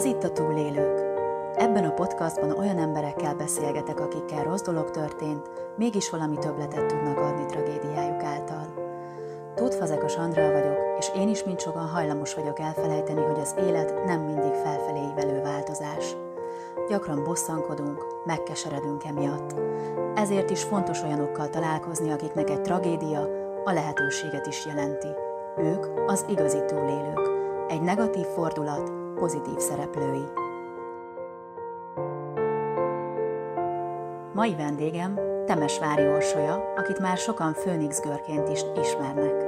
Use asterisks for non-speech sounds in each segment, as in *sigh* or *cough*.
Ez itt a Túlélők. Ebben a podcastban olyan emberekkel beszélgetek, akikkel rossz dolog történt, mégis valami többletet tudnak adni tragédiájuk által. Tóth Fazekas Andrea vagyok, és én is, mint sokan hajlamos vagyok elfelejteni, hogy az élet nem mindig felfelé ívelő változás. Gyakran bosszankodunk, megkeseredünk emiatt. Ezért is fontos olyanokkal találkozni, akiknek egy tragédia a lehetőséget is jelenti. Ők az igazi túlélők. Egy negatív fordulat pozitív szereplői. Mai vendégem Temesvári Orsolya, akit már sokan Főnix Görként is ismernek.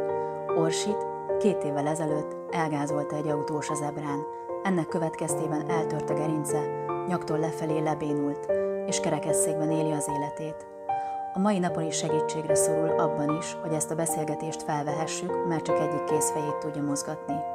Orsit két évvel ezelőtt elgázolta egy autós az ebrán. Ennek következtében eltört a gerince, nyaktól lefelé lebénult, és kerekesszékben éli az életét. A mai napon is segítségre szorul abban is, hogy ezt a beszélgetést felvehessük, mert csak egyik kézfejét tudja mozgatni.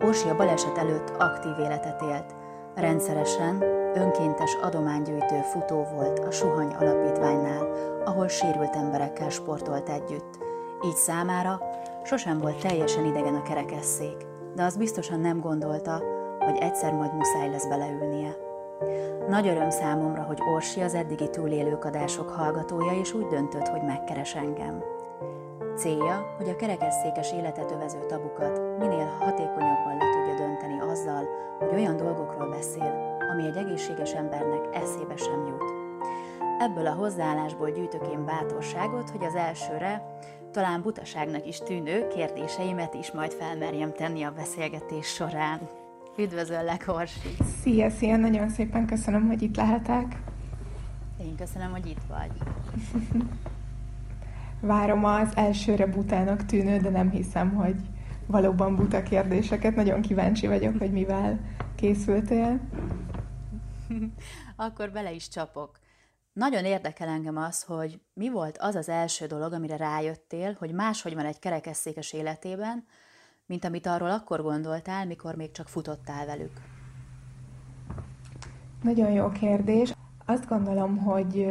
Orsi a baleset előtt aktív életet élt. Rendszeresen önkéntes adománygyűjtő futó volt a Suhany Alapítványnál, ahol sérült emberekkel sportolt együtt. Így számára sosem volt teljesen idegen a kerekesszék, de az biztosan nem gondolta, hogy egyszer majd muszáj lesz beleülnie. Nagy öröm számomra, hogy Orsi az eddigi túlélők adások hallgatója, és úgy döntött, hogy megkeres engem. Célja, hogy a kerekesszékes életet övező tabukat minél hatékonyabban le tudja dönteni azzal, hogy olyan dolgokról beszél, ami egy egészséges embernek eszébe sem jut. Ebből a hozzáállásból gyűjtök én bátorságot, hogy az elsőre, talán butaságnak is tűnő kérdéseimet is majd felmerjem tenni a beszélgetés során. Üdvözöllek, Orsi! Szia, szia! Nagyon szépen köszönöm, hogy itt lehetek. Én köszönöm, hogy itt vagy. *laughs* Várom az elsőre butának tűnő, de nem hiszem, hogy valóban buta kérdéseket. Nagyon kíváncsi vagyok, hogy mivel készültél. *laughs* Akkor bele is csapok. Nagyon érdekel engem az, hogy mi volt az az első dolog, amire rájöttél, hogy máshogy van egy kerekesszékes életében, mint amit arról akkor gondoltál, mikor még csak futottál velük. Nagyon jó kérdés. Azt gondolom, hogy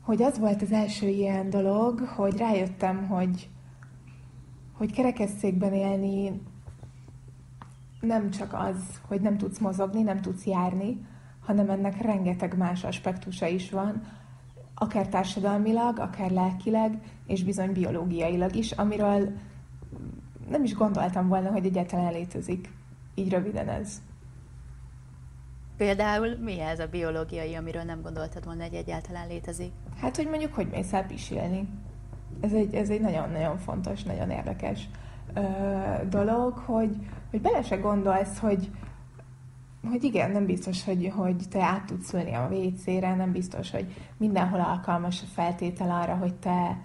hogy az volt az első ilyen dolog, hogy rájöttem, hogy, hogy kerekesszékben élni nem csak az, hogy nem tudsz mozogni, nem tudsz járni, hanem ennek rengeteg más aspektusa is van, akár társadalmilag, akár lelkileg, és bizony biológiailag is, amiről nem is gondoltam volna, hogy egyáltalán létezik. Így röviden ez. Például mi ez a biológiai, amiről nem gondoltad volna, hogy egyáltalán létezik? Hát, hogy mondjuk, hogy mész el pisilni. Ez egy, ez egy nagyon-nagyon fontos, nagyon érdekes ö, dolog, hogy, hogy bele se gondolsz, hogy, hogy igen, nem biztos, hogy, hogy te át tudsz ülni a WC-re, nem biztos, hogy mindenhol alkalmas a feltétel arra, hogy te,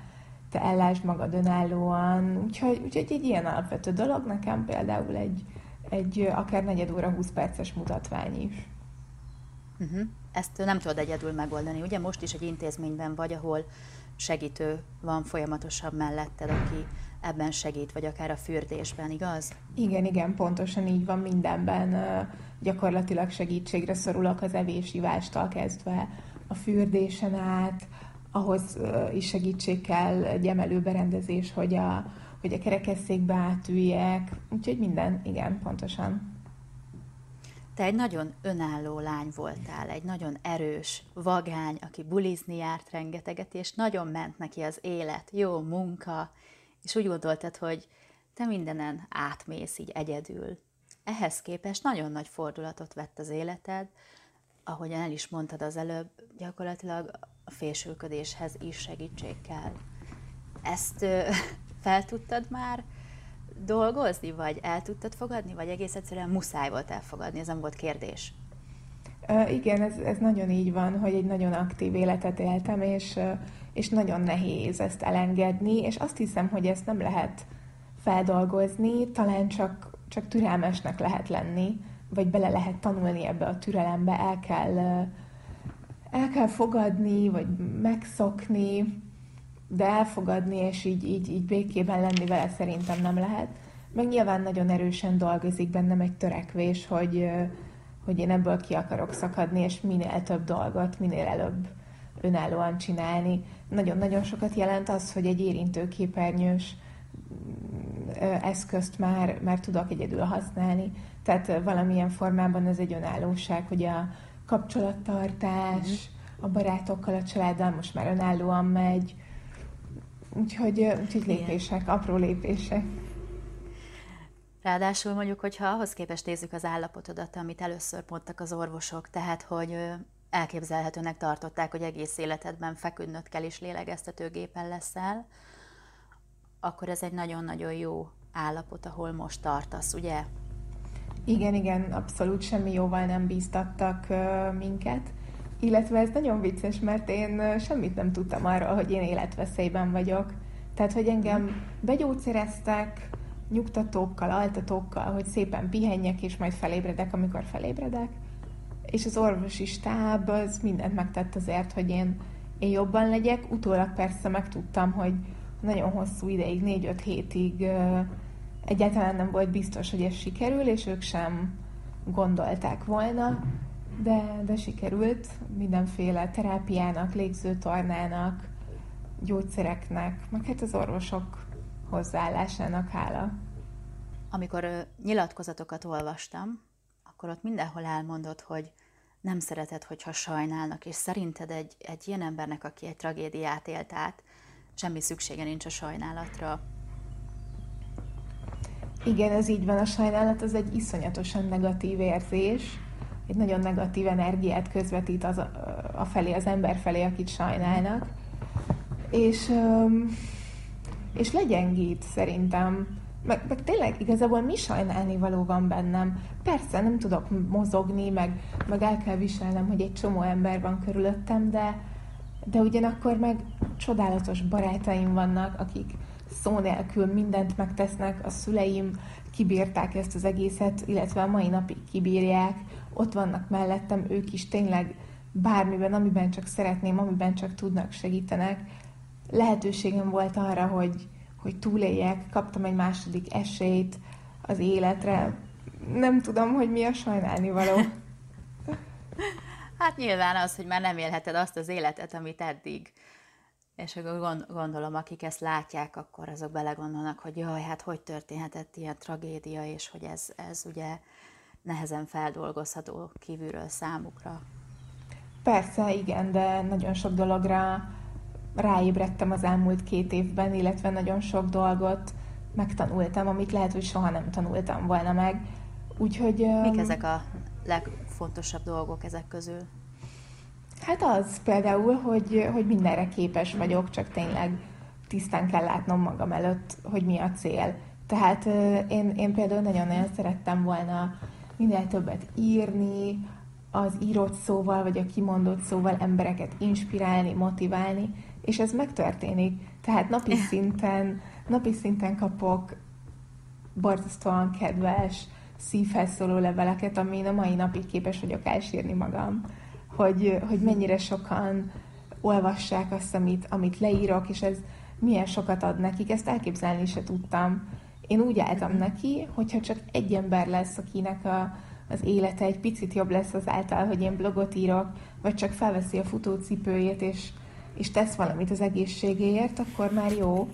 te ellásd magad önállóan. Úgyhogy, úgyhogy egy ilyen alapvető dolog nekem például egy, egy akár negyed óra, 20 perces mutatvány is. Uh-huh. Ezt nem tudod egyedül megoldani. Ugye most is egy intézményben vagy, ahol segítő van folyamatosan melletted, aki ebben segít, vagy akár a fürdésben, igaz? Igen, igen, pontosan így van mindenben. Gyakorlatilag segítségre szorulok az evésivástól kezdve a fürdésen át, ahhoz is segítség kell egy emelőberendezés, hogy a, hogy a kerekesszékbe átüljek, úgyhogy minden, igen, pontosan. Te egy nagyon önálló lány voltál, egy nagyon erős, vagány, aki bulizni járt rengeteget, és nagyon ment neki az élet, jó munka, és úgy gondoltad, hogy te mindenen átmész így egyedül. Ehhez képest nagyon nagy fordulatot vett az életed, ahogyan el is mondtad az előbb, gyakorlatilag a fésülködéshez is segítség kell. Ezt ö, *laughs* fel tudtad már dolgozni, vagy el tudtad fogadni, vagy egész egyszerűen muszáj volt elfogadni, ez nem volt kérdés? Igen, ez, ez nagyon így van, hogy egy nagyon aktív életet éltem, és, és nagyon nehéz ezt elengedni, és azt hiszem, hogy ezt nem lehet feldolgozni, talán csak, csak türelmesnek lehet lenni, vagy bele lehet tanulni ebbe a türelembe, el kell, el kell fogadni, vagy megszokni, de elfogadni és így, így, így békében lenni vele szerintem nem lehet. Meg nyilván nagyon erősen dolgozik bennem egy törekvés, hogy, hogy én ebből ki akarok szakadni, és minél több dolgot, minél előbb önállóan csinálni. Nagyon-nagyon sokat jelent az, hogy egy érintőképernyős eszközt már, már tudok egyedül használni. Tehát valamilyen formában ez egy önállóság, hogy a kapcsolattartás, mm. a barátokkal, a családdal most már önállóan megy, úgyhogy, úgyhogy lépések, apró lépések. Ráadásul mondjuk, hogyha ahhoz képest nézzük az állapotodat, amit először mondtak az orvosok, tehát hogy elképzelhetőnek tartották, hogy egész életedben feküdnöd kell és lélegeztetőgépen leszel, akkor ez egy nagyon-nagyon jó állapot, ahol most tartasz, ugye? Igen, igen, abszolút semmi jóval nem bíztattak minket. Illetve ez nagyon vicces, mert én semmit nem tudtam arról, hogy én életveszélyben vagyok. Tehát, hogy engem begyógyszereztek, nyugtatókkal, altatókkal, hogy szépen pihenjek, és majd felébredek, amikor felébredek. És az orvosi stáb az mindent megtett azért, hogy én, én jobban legyek. Utólag persze megtudtam, hogy nagyon hosszú ideig, négy-öt hétig egyáltalán nem volt biztos, hogy ez sikerül, és ők sem gondolták volna, de, de sikerült mindenféle terápiának, légzőtornának, gyógyszereknek, meg hát az orvosok hozzáállásának hála. Amikor nyilatkozatokat olvastam, akkor ott mindenhol elmondott, hogy nem szereted, hogyha sajnálnak, és szerinted egy, egy ilyen embernek, aki egy tragédiát élt át, semmi szüksége nincs a sajnálatra. Igen, ez így van. A sajnálat az egy iszonyatosan negatív érzés, egy nagyon negatív energiát közvetít az, a felé, az ember felé, akit sajnálnak. És, és legyengít szerintem. Meg, meg tényleg igazából mi sajnálni való van bennem. Persze nem tudok mozogni, meg, meg el kell viselnem, hogy egy csomó ember van körülöttem, de, de ugyanakkor meg csodálatos barátaim vannak, akik szó nélkül mindent megtesznek, a szüleim kibírták ezt az egészet, illetve a mai napig kibírják, ott vannak mellettem, ők is tényleg bármiben, amiben csak szeretném, amiben csak tudnak, segítenek. Lehetőségem volt arra, hogy, hogy túléljek, kaptam egy második esélyt az életre. Nem tudom, hogy mi a sajnálni való. *laughs* Hát nyilván az, hogy már nem élheted azt az életet, amit eddig. És akkor gondolom, akik ezt látják, akkor azok belegondolnak, hogy jaj, hát hogy történhetett ilyen tragédia, és hogy ez, ez ugye nehezen feldolgozható kívülről számukra. Persze, igen, de nagyon sok dologra ráébredtem az elmúlt két évben, illetve nagyon sok dolgot megtanultam, amit lehet, hogy soha nem tanultam volna meg. Úgyhogy... Mik ezek a legfontosabb dolgok ezek közül? Hát az például, hogy, hogy mindenre képes vagyok, csak tényleg tisztán kell látnom magam előtt, hogy mi a cél. Tehát én, én például nagyon-nagyon szerettem volna minél többet írni, az írott szóval, vagy a kimondott szóval embereket inspirálni, motiválni, és ez megtörténik. Tehát napi szinten, napi szinten kapok borzasztóan kedves, szívhez szóló leveleket, amin a mai napig képes vagyok elsírni magam hogy, hogy mennyire sokan olvassák azt, amit, amit leírok, és ez milyen sokat ad nekik, ezt elképzelni se tudtam. Én úgy álltam neki, hogyha csak egy ember lesz, akinek a, az élete egy picit jobb lesz azáltal, hogy én blogot írok, vagy csak felveszi a futócipőjét, és, és tesz valamit az egészségéért, akkor már jó.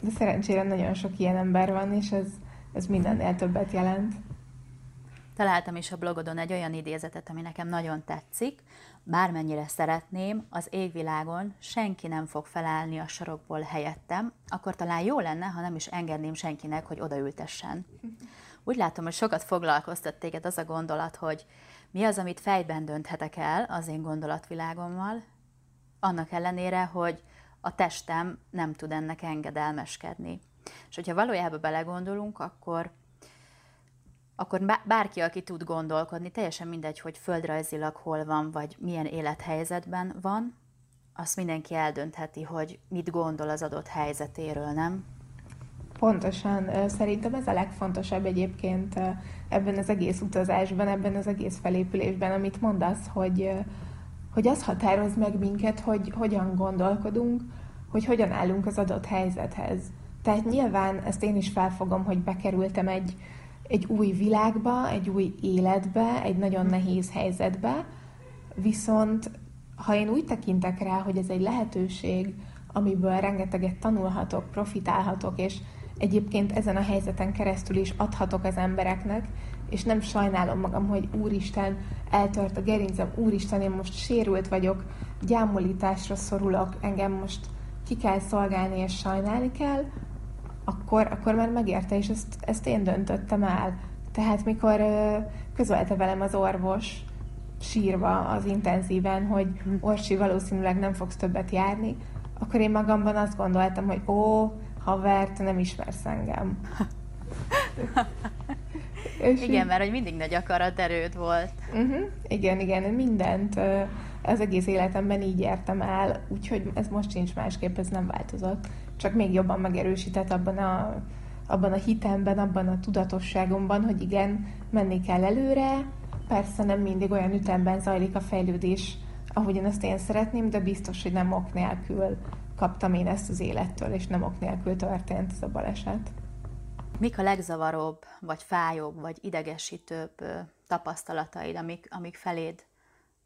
De szerencsére nagyon sok ilyen ember van, és ez, ez mindennél többet jelent. Találtam is a blogodon egy olyan idézetet, ami nekem nagyon tetszik. Bármennyire szeretném, az égvilágon senki nem fog felállni a sarokból helyettem, akkor talán jó lenne, ha nem is engedném senkinek, hogy odaültessen. Úgy látom, hogy sokat foglalkoztat téged az a gondolat, hogy mi az, amit fejben dönthetek el az én gondolatvilágommal, annak ellenére, hogy a testem nem tud ennek engedelmeskedni. És hogyha valójában belegondolunk, akkor akkor bárki, aki tud gondolkodni, teljesen mindegy, hogy földrajzilag hol van, vagy milyen élethelyzetben van, azt mindenki eldöntheti, hogy mit gondol az adott helyzetéről, nem? Pontosan. Szerintem ez a legfontosabb egyébként ebben az egész utazásban, ebben az egész felépülésben, amit mondasz, hogy, hogy az határoz meg minket, hogy hogyan gondolkodunk, hogy hogyan állunk az adott helyzethez. Tehát nyilván ezt én is felfogom, hogy bekerültem egy, egy új világba, egy új életbe, egy nagyon nehéz helyzetbe, viszont ha én úgy tekintek rá, hogy ez egy lehetőség, amiből rengeteget tanulhatok, profitálhatok, és egyébként ezen a helyzeten keresztül is adhatok az embereknek, és nem sajnálom magam, hogy úristen, eltört a gerincem, úristen, én most sérült vagyok, gyámolításra szorulok, engem most ki kell szolgálni és sajnálni kell, akkor, akkor már megérte, és ezt, ezt én döntöttem el. Tehát mikor közölte velem az orvos, sírva az intenzíven, hogy hm. Orsi valószínűleg nem fogsz többet járni, akkor én magamban azt gondoltam, hogy ó, haver, te nem ismersz engem. *laughs* És igen, mert hogy mindig nagy erőd volt. Uh-huh. Igen, igen, mindent az egész életemben így értem el, úgyhogy ez most sincs másképp, ez nem változott. Csak még jobban megerősített abban a, abban a hitemben, abban a tudatosságomban, hogy igen, menni kell előre, persze nem mindig olyan ütemben zajlik a fejlődés, ahogyan azt én szeretném, de biztos, hogy nem ok nélkül kaptam én ezt az élettől, és nem ok nélkül történt ez a baleset. Mik a legzavaróbb, vagy fájóbb, vagy idegesítőbb tapasztalataid, amik, amik feléd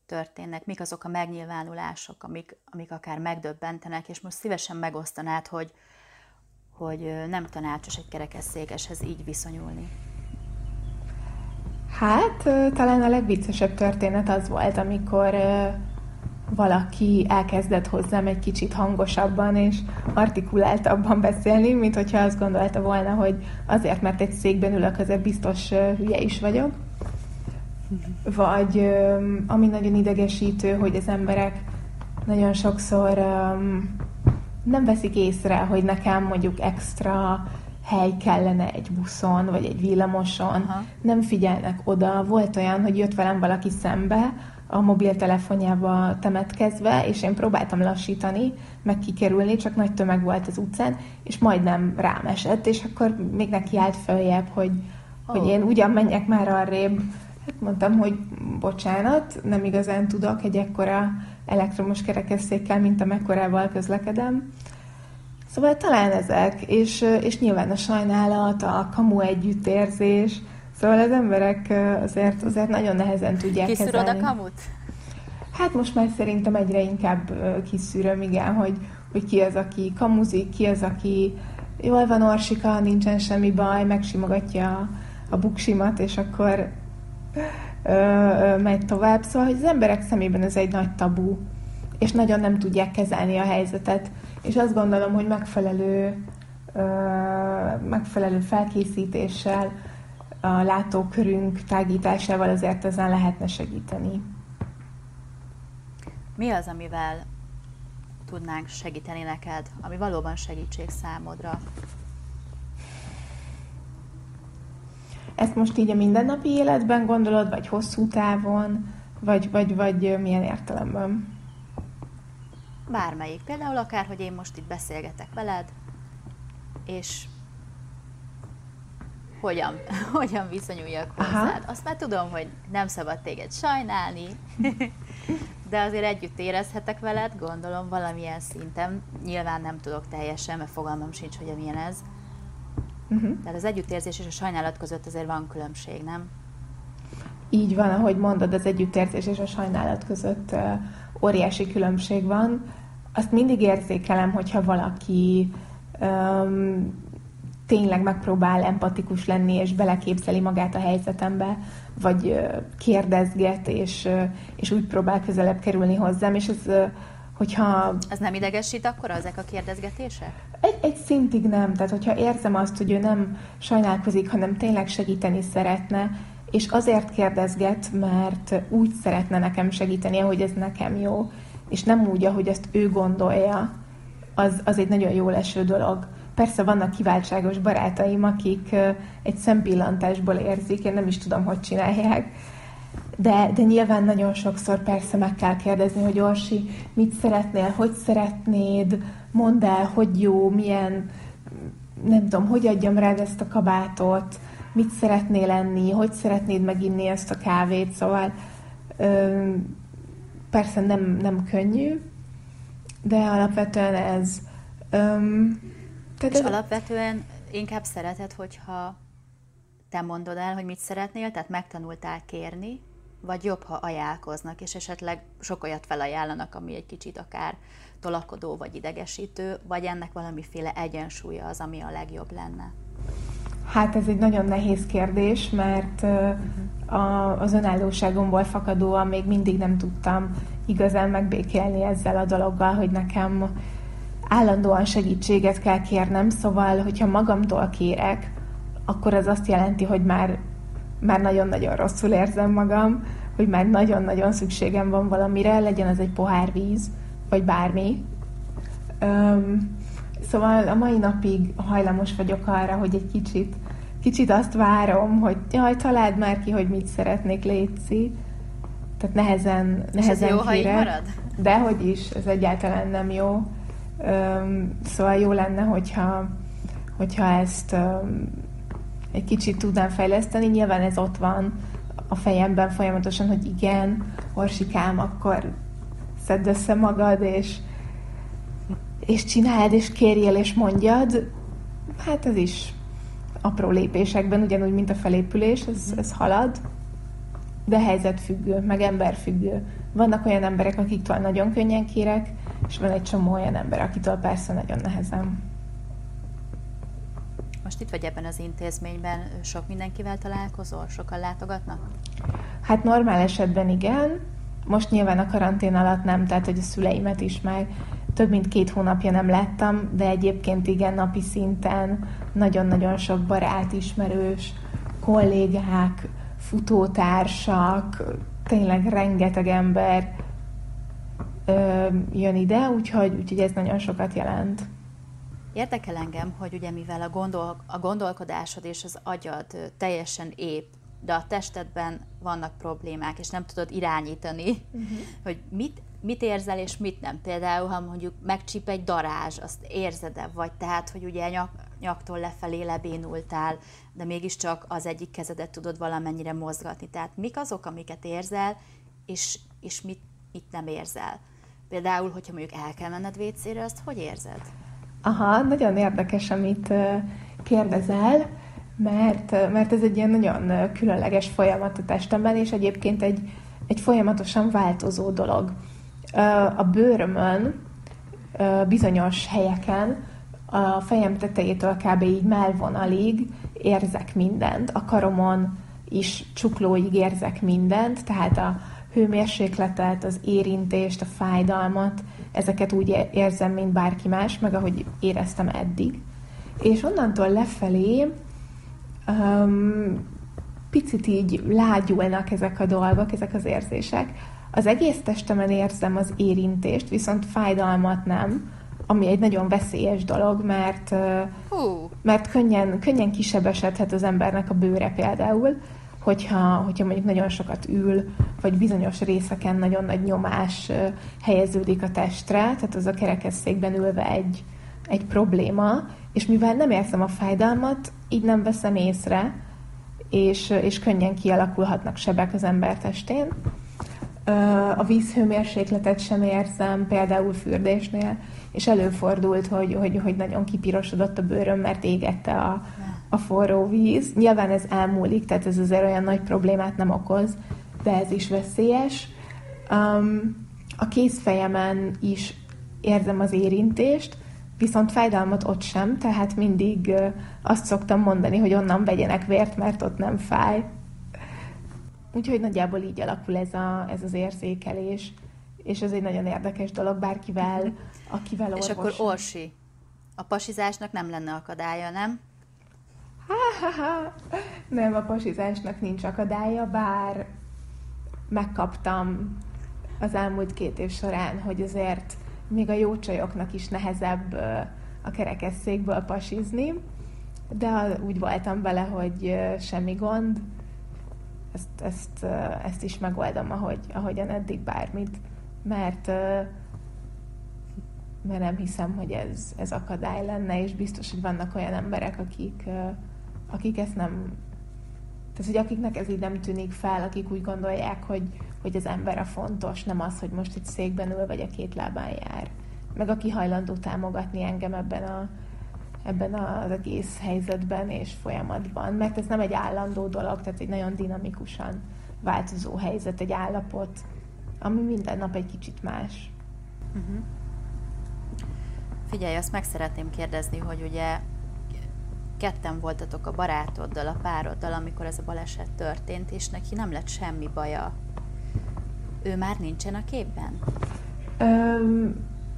történnek? Mik azok a megnyilvánulások, amik, amik akár megdöbbentenek, és most szívesen megosztanád, hogy, hogy nem tanácsos egy kerekesszékeshez így viszonyulni? Hát, talán a legviccesebb történet az volt, amikor valaki elkezdett hozzám egy kicsit hangosabban és artikuláltabban beszélni, mint hogyha azt gondolta volna, hogy azért, mert egy székben ülök, azért biztos hülye is vagyok. Vagy ami nagyon idegesítő, hogy az emberek nagyon sokszor nem veszik észre, hogy nekem mondjuk extra hely kellene egy buszon, vagy egy villamoson, Aha. nem figyelnek oda. Volt olyan, hogy jött velem valaki szembe, a mobiltelefonjába temetkezve, és én próbáltam lassítani, meg kikerülni, csak nagy tömeg volt az utcán, és majdnem rám esett, és akkor még neki állt följebb, hogy, oh. hogy én ugyan menjek már arrébb. Hát mondtam, hogy bocsánat, nem igazán tudok egy ekkora elektromos kerekesszékkel, mint amekkorával közlekedem. Szóval talán ezek, és, és nyilván a sajnálat, a kamu együttérzés, Szóval az emberek azért, azért nagyon nehezen tudják Kiszűröd kezelni. a kamut? Hát most már szerintem egyre inkább kiszűröm, igen, hogy, hogy ki az, aki kamuzik, ki az, aki jól van Orsika, nincsen semmi baj, megsimogatja a, a buksimat, és akkor ö, ö, megy tovább. Szóval, hogy az emberek szemében ez egy nagy tabu, és nagyon nem tudják kezelni a helyzetet. És azt gondolom, hogy megfelelő, megfelelő felkészítéssel, a látókörünk tágításával azért ezen lehetne segíteni. Mi az, amivel tudnánk segíteni neked, ami valóban segítség számodra? Ezt most így a mindennapi életben gondolod, vagy hosszú távon, vagy, vagy, vagy milyen értelemben? Bármelyik. Például akár, hogy én most itt beszélgetek veled, és hogyan, *laughs* hogyan viszonyuljak hozzád. Aha. Azt már tudom, hogy nem szabad téged sajnálni, *laughs* de azért együtt érezhetek veled, gondolom valamilyen szinten. Nyilván nem tudok teljesen, mert fogalmam sincs, hogy milyen ez. Uh-huh. Tehát az együttérzés és a sajnálat között azért van különbség, nem? Így van, ahogy mondod, az együttérzés és a sajnálat között uh, óriási különbség van. Azt mindig érzékelem, hogyha valaki um, tényleg megpróbál empatikus lenni, és beleképzeli magát a helyzetembe, vagy kérdezget, és, és úgy próbál közelebb kerülni hozzám, és ez, hogyha... Ez nem idegesít akkor ezek a kérdezgetések? Egy, egy szintig nem, tehát hogyha érzem azt, hogy ő nem sajnálkozik, hanem tényleg segíteni szeretne, és azért kérdezget, mert úgy szeretne nekem segíteni, ahogy ez nekem jó, és nem úgy, ahogy ezt ő gondolja, az, az egy nagyon jó leső dolog. Persze vannak kiváltságos barátaim, akik egy szempillantásból érzik, én nem is tudom, hogy csinálják, de, de nyilván nagyon sokszor persze meg kell kérdezni, hogy Orsi, mit szeretnél, hogy szeretnéd, mondd el, hogy jó, milyen, nem tudom, hogy adjam rád ezt a kabátot, mit szeretnél lenni, hogy szeretnéd meginni ezt a kávét, szóval ö, persze nem, nem könnyű, de alapvetően ez. Ö, tehát és ez... alapvetően inkább szereted, hogyha te mondod el, hogy mit szeretnél, tehát megtanultál kérni, vagy jobb, ha ajánlkoznak, és esetleg sok olyat felajánlanak, ami egy kicsit akár tolakodó vagy idegesítő, vagy ennek valamiféle egyensúlya az, ami a legjobb lenne? Hát ez egy nagyon nehéz kérdés, mert a, az önállóságomból fakadóan még mindig nem tudtam igazán megbékélni ezzel a dologgal, hogy nekem állandóan segítséget kell kérnem, szóval, hogyha magamtól kérek, akkor az azt jelenti, hogy már, már nagyon-nagyon rosszul érzem magam, hogy már nagyon-nagyon szükségem van valamire, legyen az egy pohár víz, vagy bármi. Um, szóval a mai napig hajlamos vagyok arra, hogy egy kicsit, kicsit azt várom, hogy jaj, találd már ki, hogy mit szeretnék létszi. Tehát nehezen, nehezen És ez jó, kérek. ha így marad? Dehogy is, ez egyáltalán nem jó. Um, szóval jó lenne, hogyha, hogyha ezt um, egy kicsit tudnám fejleszteni. Nyilván ez ott van a fejemben folyamatosan, hogy igen, Orsikám, akkor szedd össze magad, és, és csináld, és kérjél, és mondjad. Hát ez is apró lépésekben, ugyanúgy, mint a felépülés, ez, ez halad, de helyzetfüggő, meg emberfüggő. Vannak olyan emberek, akiktől nagyon könnyen kérek, és van egy csomó olyan ember, akitől persze nagyon nehezen. Most itt vagy ebben az intézményben, sok mindenkivel találkozol? Sokan látogatnak? Hát normál esetben igen. Most nyilván a karantén alatt nem, tehát hogy a szüleimet is már több mint két hónapja nem láttam, de egyébként igen, napi szinten nagyon-nagyon sok barát, ismerős, kollégák, futótársak, tényleg rengeteg ember ö, jön ide, úgyhogy, úgyhogy ez nagyon sokat jelent. Érdekel engem, hogy ugye mivel a, gondol, a gondolkodásod és az agyad teljesen épp, de a testedben vannak problémák, és nem tudod irányítani, uh-huh. hogy mit, mit érzel és mit nem. Például, ha mondjuk megcsíp egy darázs, azt érzed-e? Vagy tehát, hogy ugye nyak, nyaktól lefelé lebénultál, de mégiscsak az egyik kezedet tudod valamennyire mozgatni. Tehát mik azok, amiket érzel, és, és mit, mit nem érzel? Például, hogyha mondjuk el kell menned vécére, azt hogy érzed? Aha, nagyon érdekes, amit kérdezel, mert, mert ez egy ilyen nagyon különleges folyamat a testemben, és egyébként egy, egy folyamatosan változó dolog. A bőrömön bizonyos helyeken a fejem tetejétől kb. így melvonalig érzek mindent, a karomon is csuklóig érzek mindent, tehát a hőmérsékletet, az érintést, a fájdalmat, ezeket úgy érzem, mint bárki más, meg ahogy éreztem eddig. És onnantól lefelé um, picit így lágyulnak ezek a dolgok, ezek az érzések. Az egész testemen érzem az érintést, viszont fájdalmat nem, ami egy nagyon veszélyes dolog, mert, uh. mert könnyen, könnyen kisebesedhet az embernek a bőre például, hogyha, hogyha mondjuk nagyon sokat ül, vagy bizonyos részeken nagyon nagy nyomás helyeződik a testre, tehát az a kerekesszékben ülve egy, egy probléma, és mivel nem érzem a fájdalmat, így nem veszem észre, és, és könnyen kialakulhatnak sebek az ember testén. A vízhőmérsékletet sem érzem, például fürdésnél, és előfordult, hogy, hogy, hogy nagyon kipirosodott a bőröm, mert égette a, a forró víz. Nyilván ez elmúlik, tehát ez azért olyan nagy problémát nem okoz, de ez is veszélyes. Um, a kézfejemen is érzem az érintést, viszont fájdalmat ott sem, tehát mindig azt szoktam mondani, hogy onnan vegyenek vért, mert ott nem fáj. Úgyhogy nagyjából így alakul ez, a, ez az érzékelés, és ez egy nagyon érdekes dolog bárkivel, akivel orvos. És akkor Orsi, a pasizásnak nem lenne akadálya, nem? *laughs* Nem, a pasizásnak nincs akadálya, bár megkaptam az elmúlt két év során, hogy azért még a jó csajoknak is nehezebb a kerekesszékből pasizni, de úgy voltam vele, hogy semmi gond, ezt, ezt, ezt is megoldom, ahogy, ahogyan eddig bármit, mert, mert nem hiszem, hogy ez, ez akadály lenne, és biztos, hogy vannak olyan emberek, akik, akik ezt nem, tehát, hogy akiknek ez így nem tűnik fel, akik úgy gondolják, hogy, hogy az ember a fontos, nem az, hogy most egy székben ül, vagy a két lábán jár. Meg aki hajlandó támogatni engem ebben a, ebben az egész helyzetben és folyamatban, mert ez nem egy állandó dolog, tehát egy nagyon dinamikusan változó helyzet, egy állapot, ami minden nap egy kicsit más. Uh-huh. Figyelj, azt meg szeretném kérdezni, hogy ugye ketten voltatok a barátoddal, a pároddal, amikor ez a baleset történt, és neki nem lett semmi baja. Ő már nincsen a képben? Öm,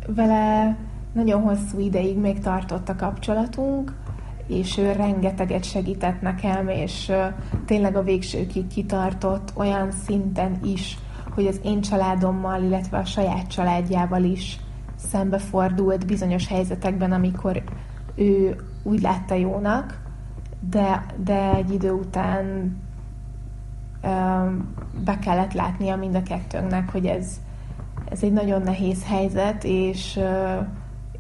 vele nagyon hosszú ideig még tartott a kapcsolatunk, és ő rengeteget segített nekem, és tényleg a végsőkig kitartott olyan szinten is, hogy az én családommal, illetve a saját családjával is szembefordult bizonyos helyzetekben, amikor ő úgy látta jónak, de, de egy idő után be kellett látnia mind a kettőnknek, hogy ez, ez egy nagyon nehéz helyzet, és,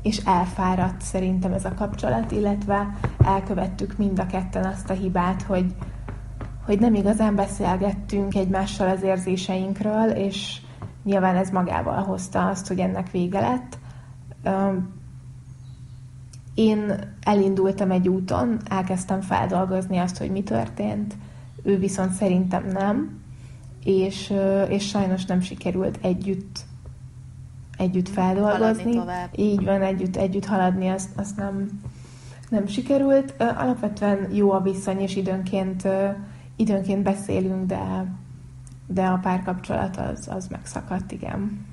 és elfáradt szerintem ez a kapcsolat, illetve elkövettük mind a ketten azt a hibát, hogy, hogy nem igazán beszélgettünk egymással az érzéseinkről, és nyilván ez magával hozta azt, hogy ennek vége lett. Én elindultam egy úton, elkezdtem feldolgozni azt, hogy mi történt, ő viszont szerintem nem, és, és sajnos nem sikerült együtt együtt feldolgozni. Így van, együtt, együtt haladni, azt, azt nem, nem sikerült. Alapvetően jó a viszony, és időnként, időnként beszélünk, de, de a párkapcsolat az, az megszakadt, igen.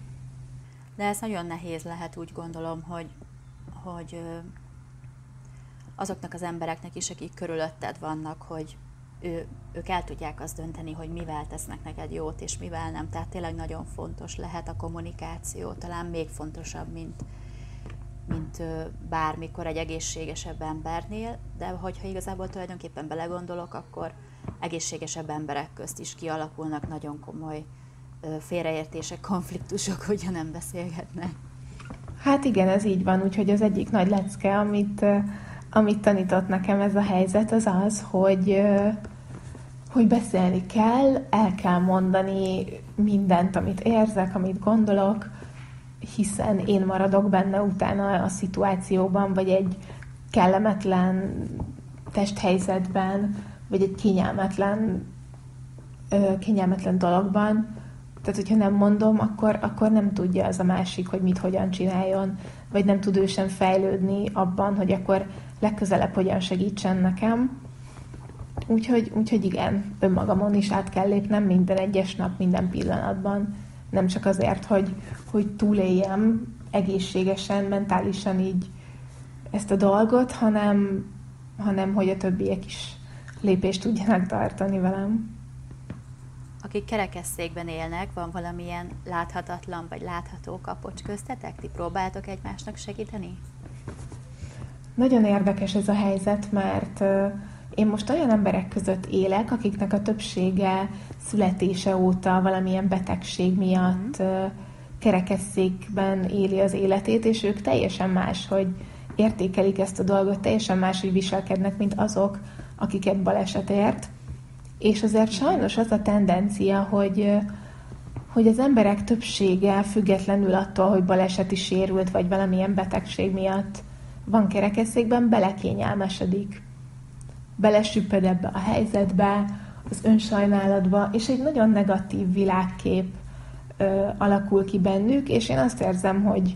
De ez nagyon nehéz lehet, úgy gondolom, hogy, hogy azoknak az embereknek is, akik körülötted vannak, hogy ő, ők el tudják azt dönteni, hogy mivel tesznek neked jót, és mivel nem. Tehát tényleg nagyon fontos lehet a kommunikáció, talán még fontosabb, mint, mint bármikor egy egészségesebb embernél, de hogyha igazából tulajdonképpen belegondolok, akkor egészségesebb emberek közt is kialakulnak nagyon komoly félreértések, konfliktusok, *laughs* hogyha nem beszélgetnek. Hát igen, ez így van, úgyhogy az egyik nagy lecke, amit amit tanított nekem ez a helyzet, az az, hogy, hogy beszélni kell, el kell mondani mindent, amit érzek, amit gondolok, hiszen én maradok benne utána a szituációban, vagy egy kellemetlen testhelyzetben, vagy egy kényelmetlen, kényelmetlen dologban. Tehát, hogyha nem mondom, akkor, akkor nem tudja az a másik, hogy mit hogyan csináljon, vagy nem tud ő sem fejlődni abban, hogy akkor legközelebb hogyan segítsen nekem. Úgyhogy, úgyhogy igen, önmagamon is át kell lépnem minden egyes nap, minden pillanatban. Nem csak azért, hogy, hogy túléljem egészségesen, mentálisan így ezt a dolgot, hanem, hanem hogy a többiek is lépést tudjanak tartani velem. Akik kerekesszékben élnek, van valamilyen láthatatlan vagy látható kapocs köztetek? Ti próbáltok egymásnak segíteni? Nagyon érdekes ez a helyzet, mert én most olyan emberek között élek, akiknek a többsége születése óta valamilyen betegség miatt mm. kerekesszékben éli az életét, és ők teljesen más, hogy értékelik ezt a dolgot, teljesen más, hogy viselkednek, mint azok, akiket baleset ért. És azért sajnos az a tendencia, hogy, hogy az emberek többsége függetlenül attól, hogy baleseti sérült, vagy valamilyen betegség miatt van kerekesszékben, belekényelmesedik. Belesüpped ebbe a helyzetbe, az önsajnálatba, és egy nagyon negatív világkép ö, alakul ki bennük, és én azt érzem, hogy,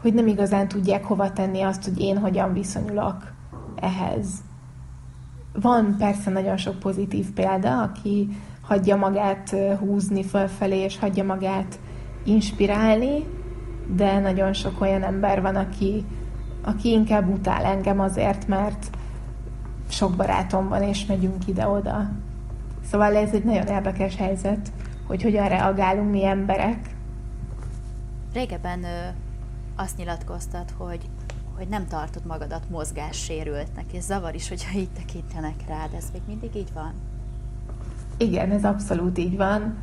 hogy nem igazán tudják hova tenni azt, hogy én hogyan viszonyulok ehhez. Van persze nagyon sok pozitív példa, aki hagyja magát húzni fölfelé, és hagyja magát inspirálni, de nagyon sok olyan ember van, aki aki inkább utál engem azért, mert sok barátom van, és megyünk ide-oda. Szóval ez egy nagyon érdekes helyzet, hogy hogyan reagálunk mi emberek. Régebben ö, azt nyilatkoztat, hogy, hogy nem tartod magadat mozgássérültnek, és zavar is, hogyha így tekintenek rád. Ez még mindig így van? Igen, ez abszolút így van.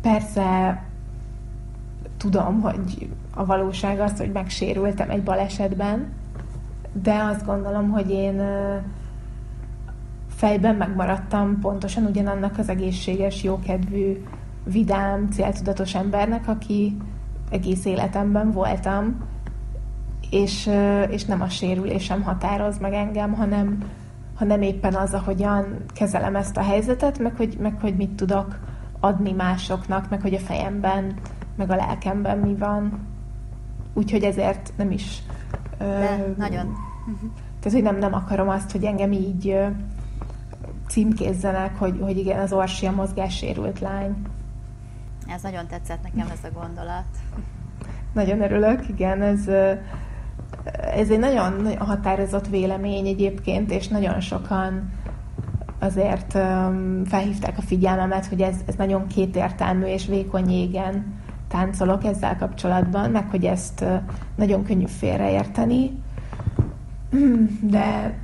Persze tudom, hogy a valóság az, hogy megsérültem egy balesetben, de azt gondolom, hogy én fejben megmaradtam pontosan ugyanannak az egészséges, jókedvű, vidám, céltudatos embernek, aki egész életemben voltam, és, és nem a sérülésem határoz meg engem, hanem, hanem éppen az, ahogyan kezelem ezt a helyzetet, meg hogy, meg hogy mit tudok adni másoknak, meg hogy a fejemben, meg a lelkemben mi van. Úgyhogy ezért nem is... De, ö, nagyon. Tehát, hogy nem, nem akarom azt, hogy engem így ö, címkézzenek, hogy, hogy igen, az Orsi a mozgássérült lány. Ez nagyon tetszett nekem ez a gondolat. Nagyon örülök, igen, ez, ez egy nagyon határozott vélemény egyébként, és nagyon sokan azért felhívták a figyelmemet, hogy ez, ez nagyon kétértelmű és vékony égen táncolok ezzel kapcsolatban, meg hogy ezt nagyon könnyű félreérteni, de,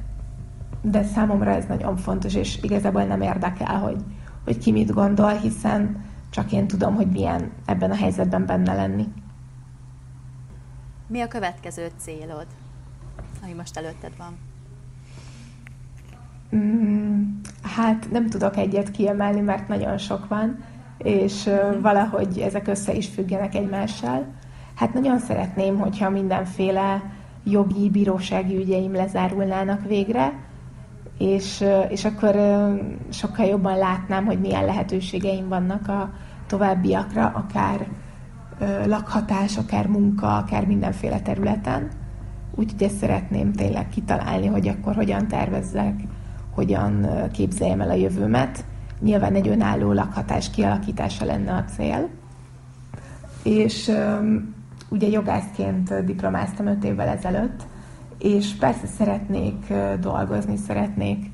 de számomra ez nagyon fontos, és igazából nem érdekel, hogy, hogy ki mit gondol, hiszen csak én tudom, hogy milyen ebben a helyzetben benne lenni. Mi a következő célod, ami most előtted van? Mm, hát nem tudok egyet kiemelni, mert nagyon sok van, és valahogy ezek össze is függenek egymással. Hát nagyon szeretném, hogyha mindenféle jogi, bírósági ügyeim lezárulnának végre, és, és akkor sokkal jobban látnám, hogy milyen lehetőségeim vannak a továbbiakra, akár lakhatás, akár munka, akár mindenféle területen. Úgyhogy ezt szeretném tényleg kitalálni, hogy akkor hogyan tervezzek, hogyan képzeljem el a jövőmet. Nyilván egy önálló lakhatás kialakítása lenne a cél. És ugye jogászként diplomáztam öt évvel ezelőtt, és persze szeretnék dolgozni, szeretnék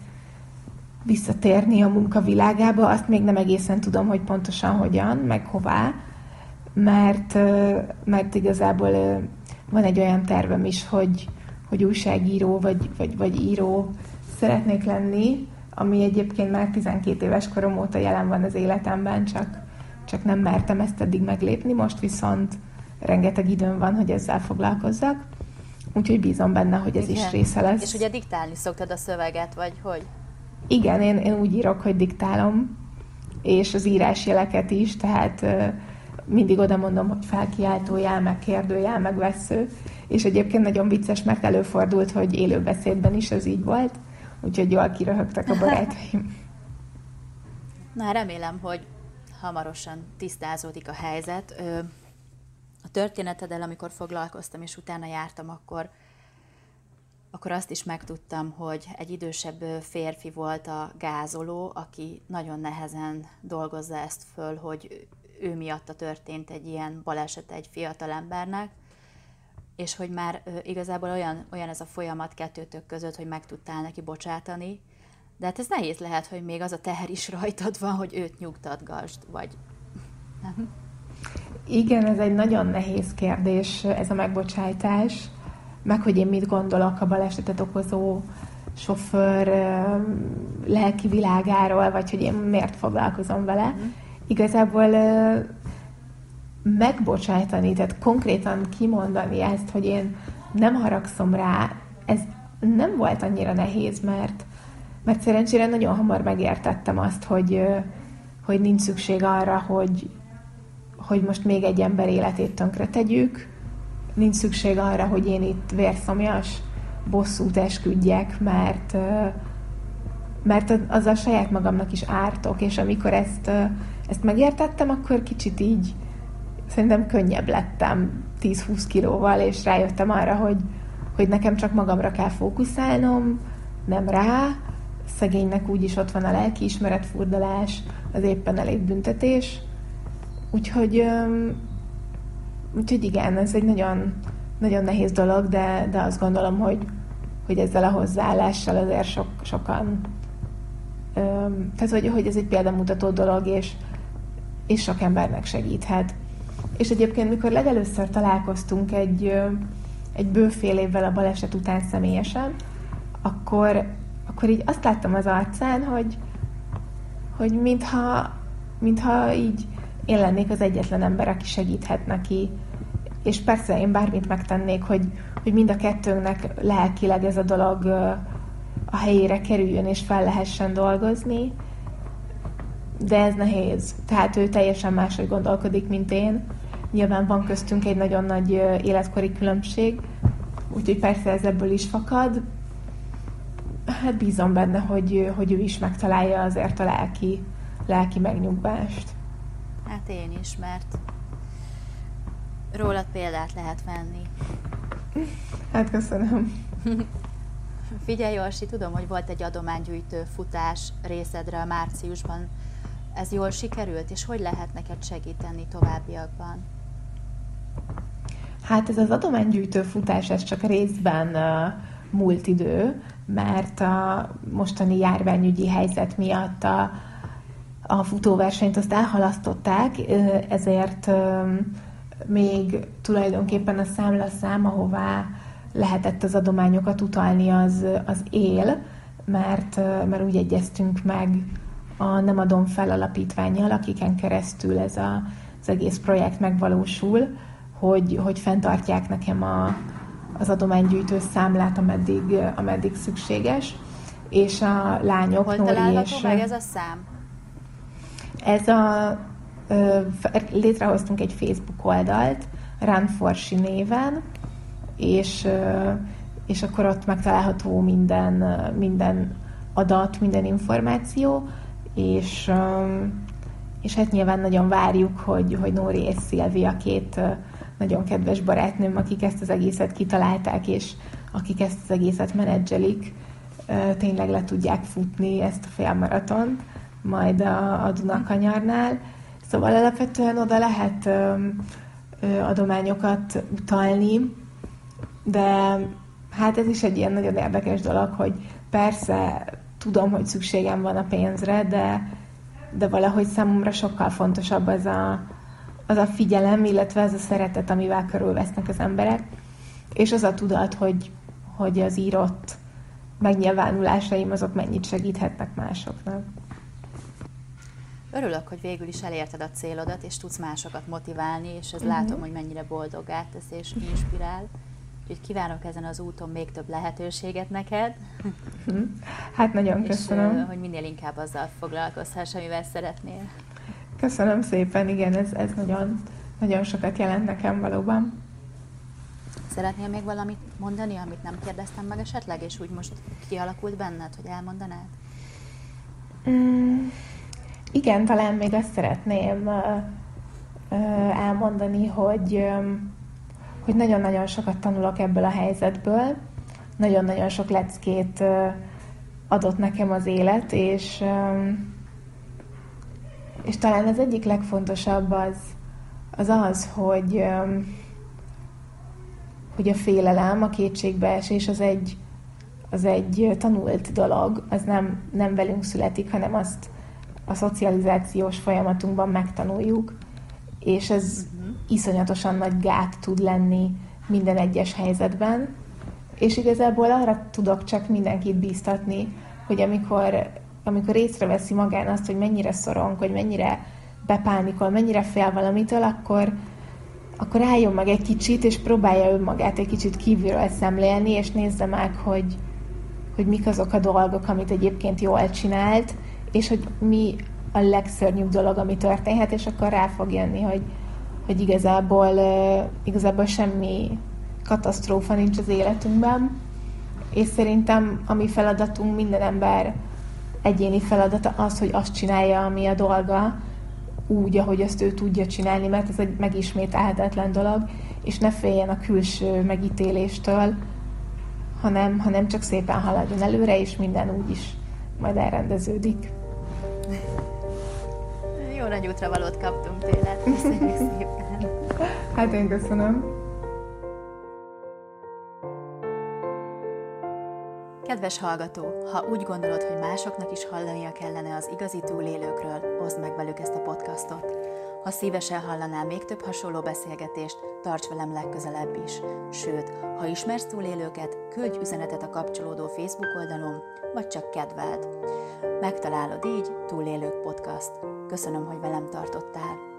visszatérni a munkavilágába, azt még nem egészen tudom, hogy pontosan hogyan, meg hová, mert, mert igazából van egy olyan tervem is, hogy, hogy újságíró vagy, vagy, vagy író szeretnék lenni, ami egyébként már 12 éves korom óta jelen van az életemben, csak, csak nem mertem ezt eddig meglépni, most viszont rengeteg időm van, hogy ezzel foglalkozzak. Úgyhogy bízom benne, hogy ez Igen. is része lesz. És ugye diktálni szoktad a szöveget, vagy hogy? Igen, én, én úgy írok, hogy diktálom, és az írásjeleket is, tehát mindig oda mondom, hogy felkiáltójál, meg kérdőjel, meg vesző, és egyébként nagyon vicces, mert előfordult, hogy élőbeszédben is ez így volt, úgyhogy jól kiröhögtek a barátaim. *laughs* Na, remélem, hogy hamarosan tisztázódik a helyzet. A történeteddel, amikor foglalkoztam, és utána jártam, akkor akkor azt is megtudtam, hogy egy idősebb férfi volt a gázoló, aki nagyon nehezen dolgozza ezt föl, hogy ő miatta történt egy ilyen baleset egy fiatal embernek, és hogy már igazából olyan, olyan ez a folyamat kettőtök között, hogy meg tudtál neki bocsátani, de hát ez nehéz lehet, hogy még az a teher is rajtad van, hogy őt nyugtatgasd, vagy *laughs* nem? Igen, ez egy nagyon nehéz kérdés, ez a megbocsájtás, meg hogy én mit gondolok a balesetet okozó sofőr lelki világáról, vagy hogy én miért foglalkozom vele. Mm igazából megbocsájtani, tehát konkrétan kimondani ezt, hogy én nem haragszom rá, ez nem volt annyira nehéz, mert, mert szerencsére nagyon hamar megértettem azt, hogy, hogy nincs szükség arra, hogy, hogy most még egy ember életét tönkre tegyük, nincs szükség arra, hogy én itt vérszomjas bosszút esküdjek, mert, mert azzal saját magamnak is ártok, és amikor ezt ezt megértettem, akkor kicsit így szerintem könnyebb lettem 10-20 kilóval, és rájöttem arra, hogy, hogy nekem csak magamra kell fókuszálnom, nem rá, szegénynek úgyis ott van a lelkiismeret furdalás, az éppen elég büntetés. Úgyhogy, úgyhogy igen, ez egy nagyon, nagyon nehéz dolog, de, de azt gondolom, hogy, hogy ezzel a hozzáállással azért sok, sokan tehát, hogy, hogy ez egy példamutató dolog, és, és sok embernek segíthet. És egyébként, mikor legelőször találkoztunk egy, egy bőfél évvel a baleset után személyesen, akkor, akkor így azt láttam az arcán, hogy, hogy mintha, mintha így én lennék az egyetlen ember, aki segíthet neki. És persze én bármit megtennék, hogy, hogy mind a kettőnknek lelkileg ez a dolog a helyére kerüljön és fel lehessen dolgozni, de ez nehéz. Tehát ő teljesen máshogy gondolkodik, mint én. Nyilván van köztünk egy nagyon nagy életkori különbség, úgyhogy persze ez ebből is fakad. Hát bízom benne, hogy, hogy ő is megtalálja azért a lelki, lelki megnyugvást. Hát én is, mert rólad példát lehet venni. Hát köszönöm. Figyelj, Orsi, tudom, hogy volt egy adománygyűjtő futás részedre a márciusban. Ez jól sikerült, és hogy lehet neked segíteni továbbiakban? Hát ez az adománygyűjtő futás, ez csak részben uh, múlt idő, mert a mostani járványügyi helyzet miatt a, a futóversenyt azt elhalasztották, ezért még tulajdonképpen a számlaszám, ahová lehetett az adományokat utalni, az, az él, mert, mert úgy egyeztünk meg a Nem adom fel alapítványjal, akiken keresztül ez a, az egész projekt megvalósul, hogy, hogy fenntartják nekem a, az adománygyűjtő számlát, ameddig, ameddig szükséges, és a lányok, Hol Nóri és... meg ez a szám? Ez a... Létrehoztunk egy Facebook oldalt, Run Forsi néven, és, és akkor ott megtalálható minden, minden adat, minden információ, és, és hát nyilván nagyon várjuk, hogy, hogy Nóri és Szilvia két nagyon kedves barátnőm, akik ezt az egészet kitalálták, és akik ezt az egészet menedzselik, tényleg le tudják futni ezt a félmaratont, majd a, a Dunakanyarnál. Szóval alapvetően oda lehet adományokat utalni, de hát ez is egy ilyen nagyon érdekes dolog, hogy persze tudom, hogy szükségem van a pénzre, de, de valahogy számomra sokkal fontosabb az a, az a figyelem, illetve az a szeretet, amivel körülvesznek az emberek, és az a tudat, hogy, hogy az írott megnyilvánulásaim azok mennyit segíthetnek másoknak. Örülök, hogy végül is elérted a célodat, és tudsz másokat motiválni, és ez uh-huh. látom, hogy mennyire boldoggá tesz és inspirál. Úgyhogy kívánok ezen az úton még több lehetőséget neked. Uh-huh. Hát nagyon köszönöm. És hogy minél inkább azzal foglalkozhass, amivel szeretnél. Köszönöm szépen, igen, ez, ez nagyon, nagyon sokat jelent nekem valóban. Szeretnél még valamit mondani, amit nem kérdeztem meg esetleg, és úgy most kialakult benned, hogy elmondanád? Mm, igen, talán még azt szeretném elmondani, hogy, hogy nagyon-nagyon sokat tanulok ebből a helyzetből, nagyon-nagyon sok leckét adott nekem az élet, és és talán az egyik legfontosabb az az, az hogy, hogy a félelem, a kétségbeesés az egy, az egy tanult dolog, az nem, nem velünk születik, hanem azt a szocializációs folyamatunkban megtanuljuk, és ez uh-huh. iszonyatosan nagy gát tud lenni minden egyes helyzetben, és igazából arra tudok csak mindenkit bíztatni, hogy amikor amikor észreveszi magán azt, hogy mennyire szorong, hogy mennyire bepánikol, mennyire fél valamitől, akkor, akkor álljon meg egy kicsit, és próbálja önmagát egy kicsit kívülről szemlélni, és nézze meg, hogy, hogy mik azok a dolgok, amit egyébként jól csinált, és hogy mi a legszörnyűbb dolog, ami történhet, és akkor rá fog jönni, hogy, hogy igazából, igazából semmi katasztrófa nincs az életünkben, és szerintem a mi feladatunk minden ember egyéni feladata az, hogy azt csinálja, ami a dolga, úgy, ahogy azt ő tudja csinálni, mert ez egy megismételhetetlen dolog, és ne féljen a külső megítéléstől, hanem, hanem csak szépen haladjon előre, és minden úgy is majd elrendeződik. Jó nagy útra valót kaptunk tőled. Köszönjük szépen. Hát én köszönöm. Kedves hallgató, ha úgy gondolod, hogy másoknak is hallania kellene az igazi túlélőkről, oszd meg velük ezt a podcastot. Ha szívesen hallanál még több hasonló beszélgetést, tarts velem legközelebb is. Sőt, ha ismersz túlélőket, küldj üzenetet a kapcsolódó Facebook oldalon, vagy csak kedveld. Megtalálod így Túlélők Podcast. Köszönöm, hogy velem tartottál.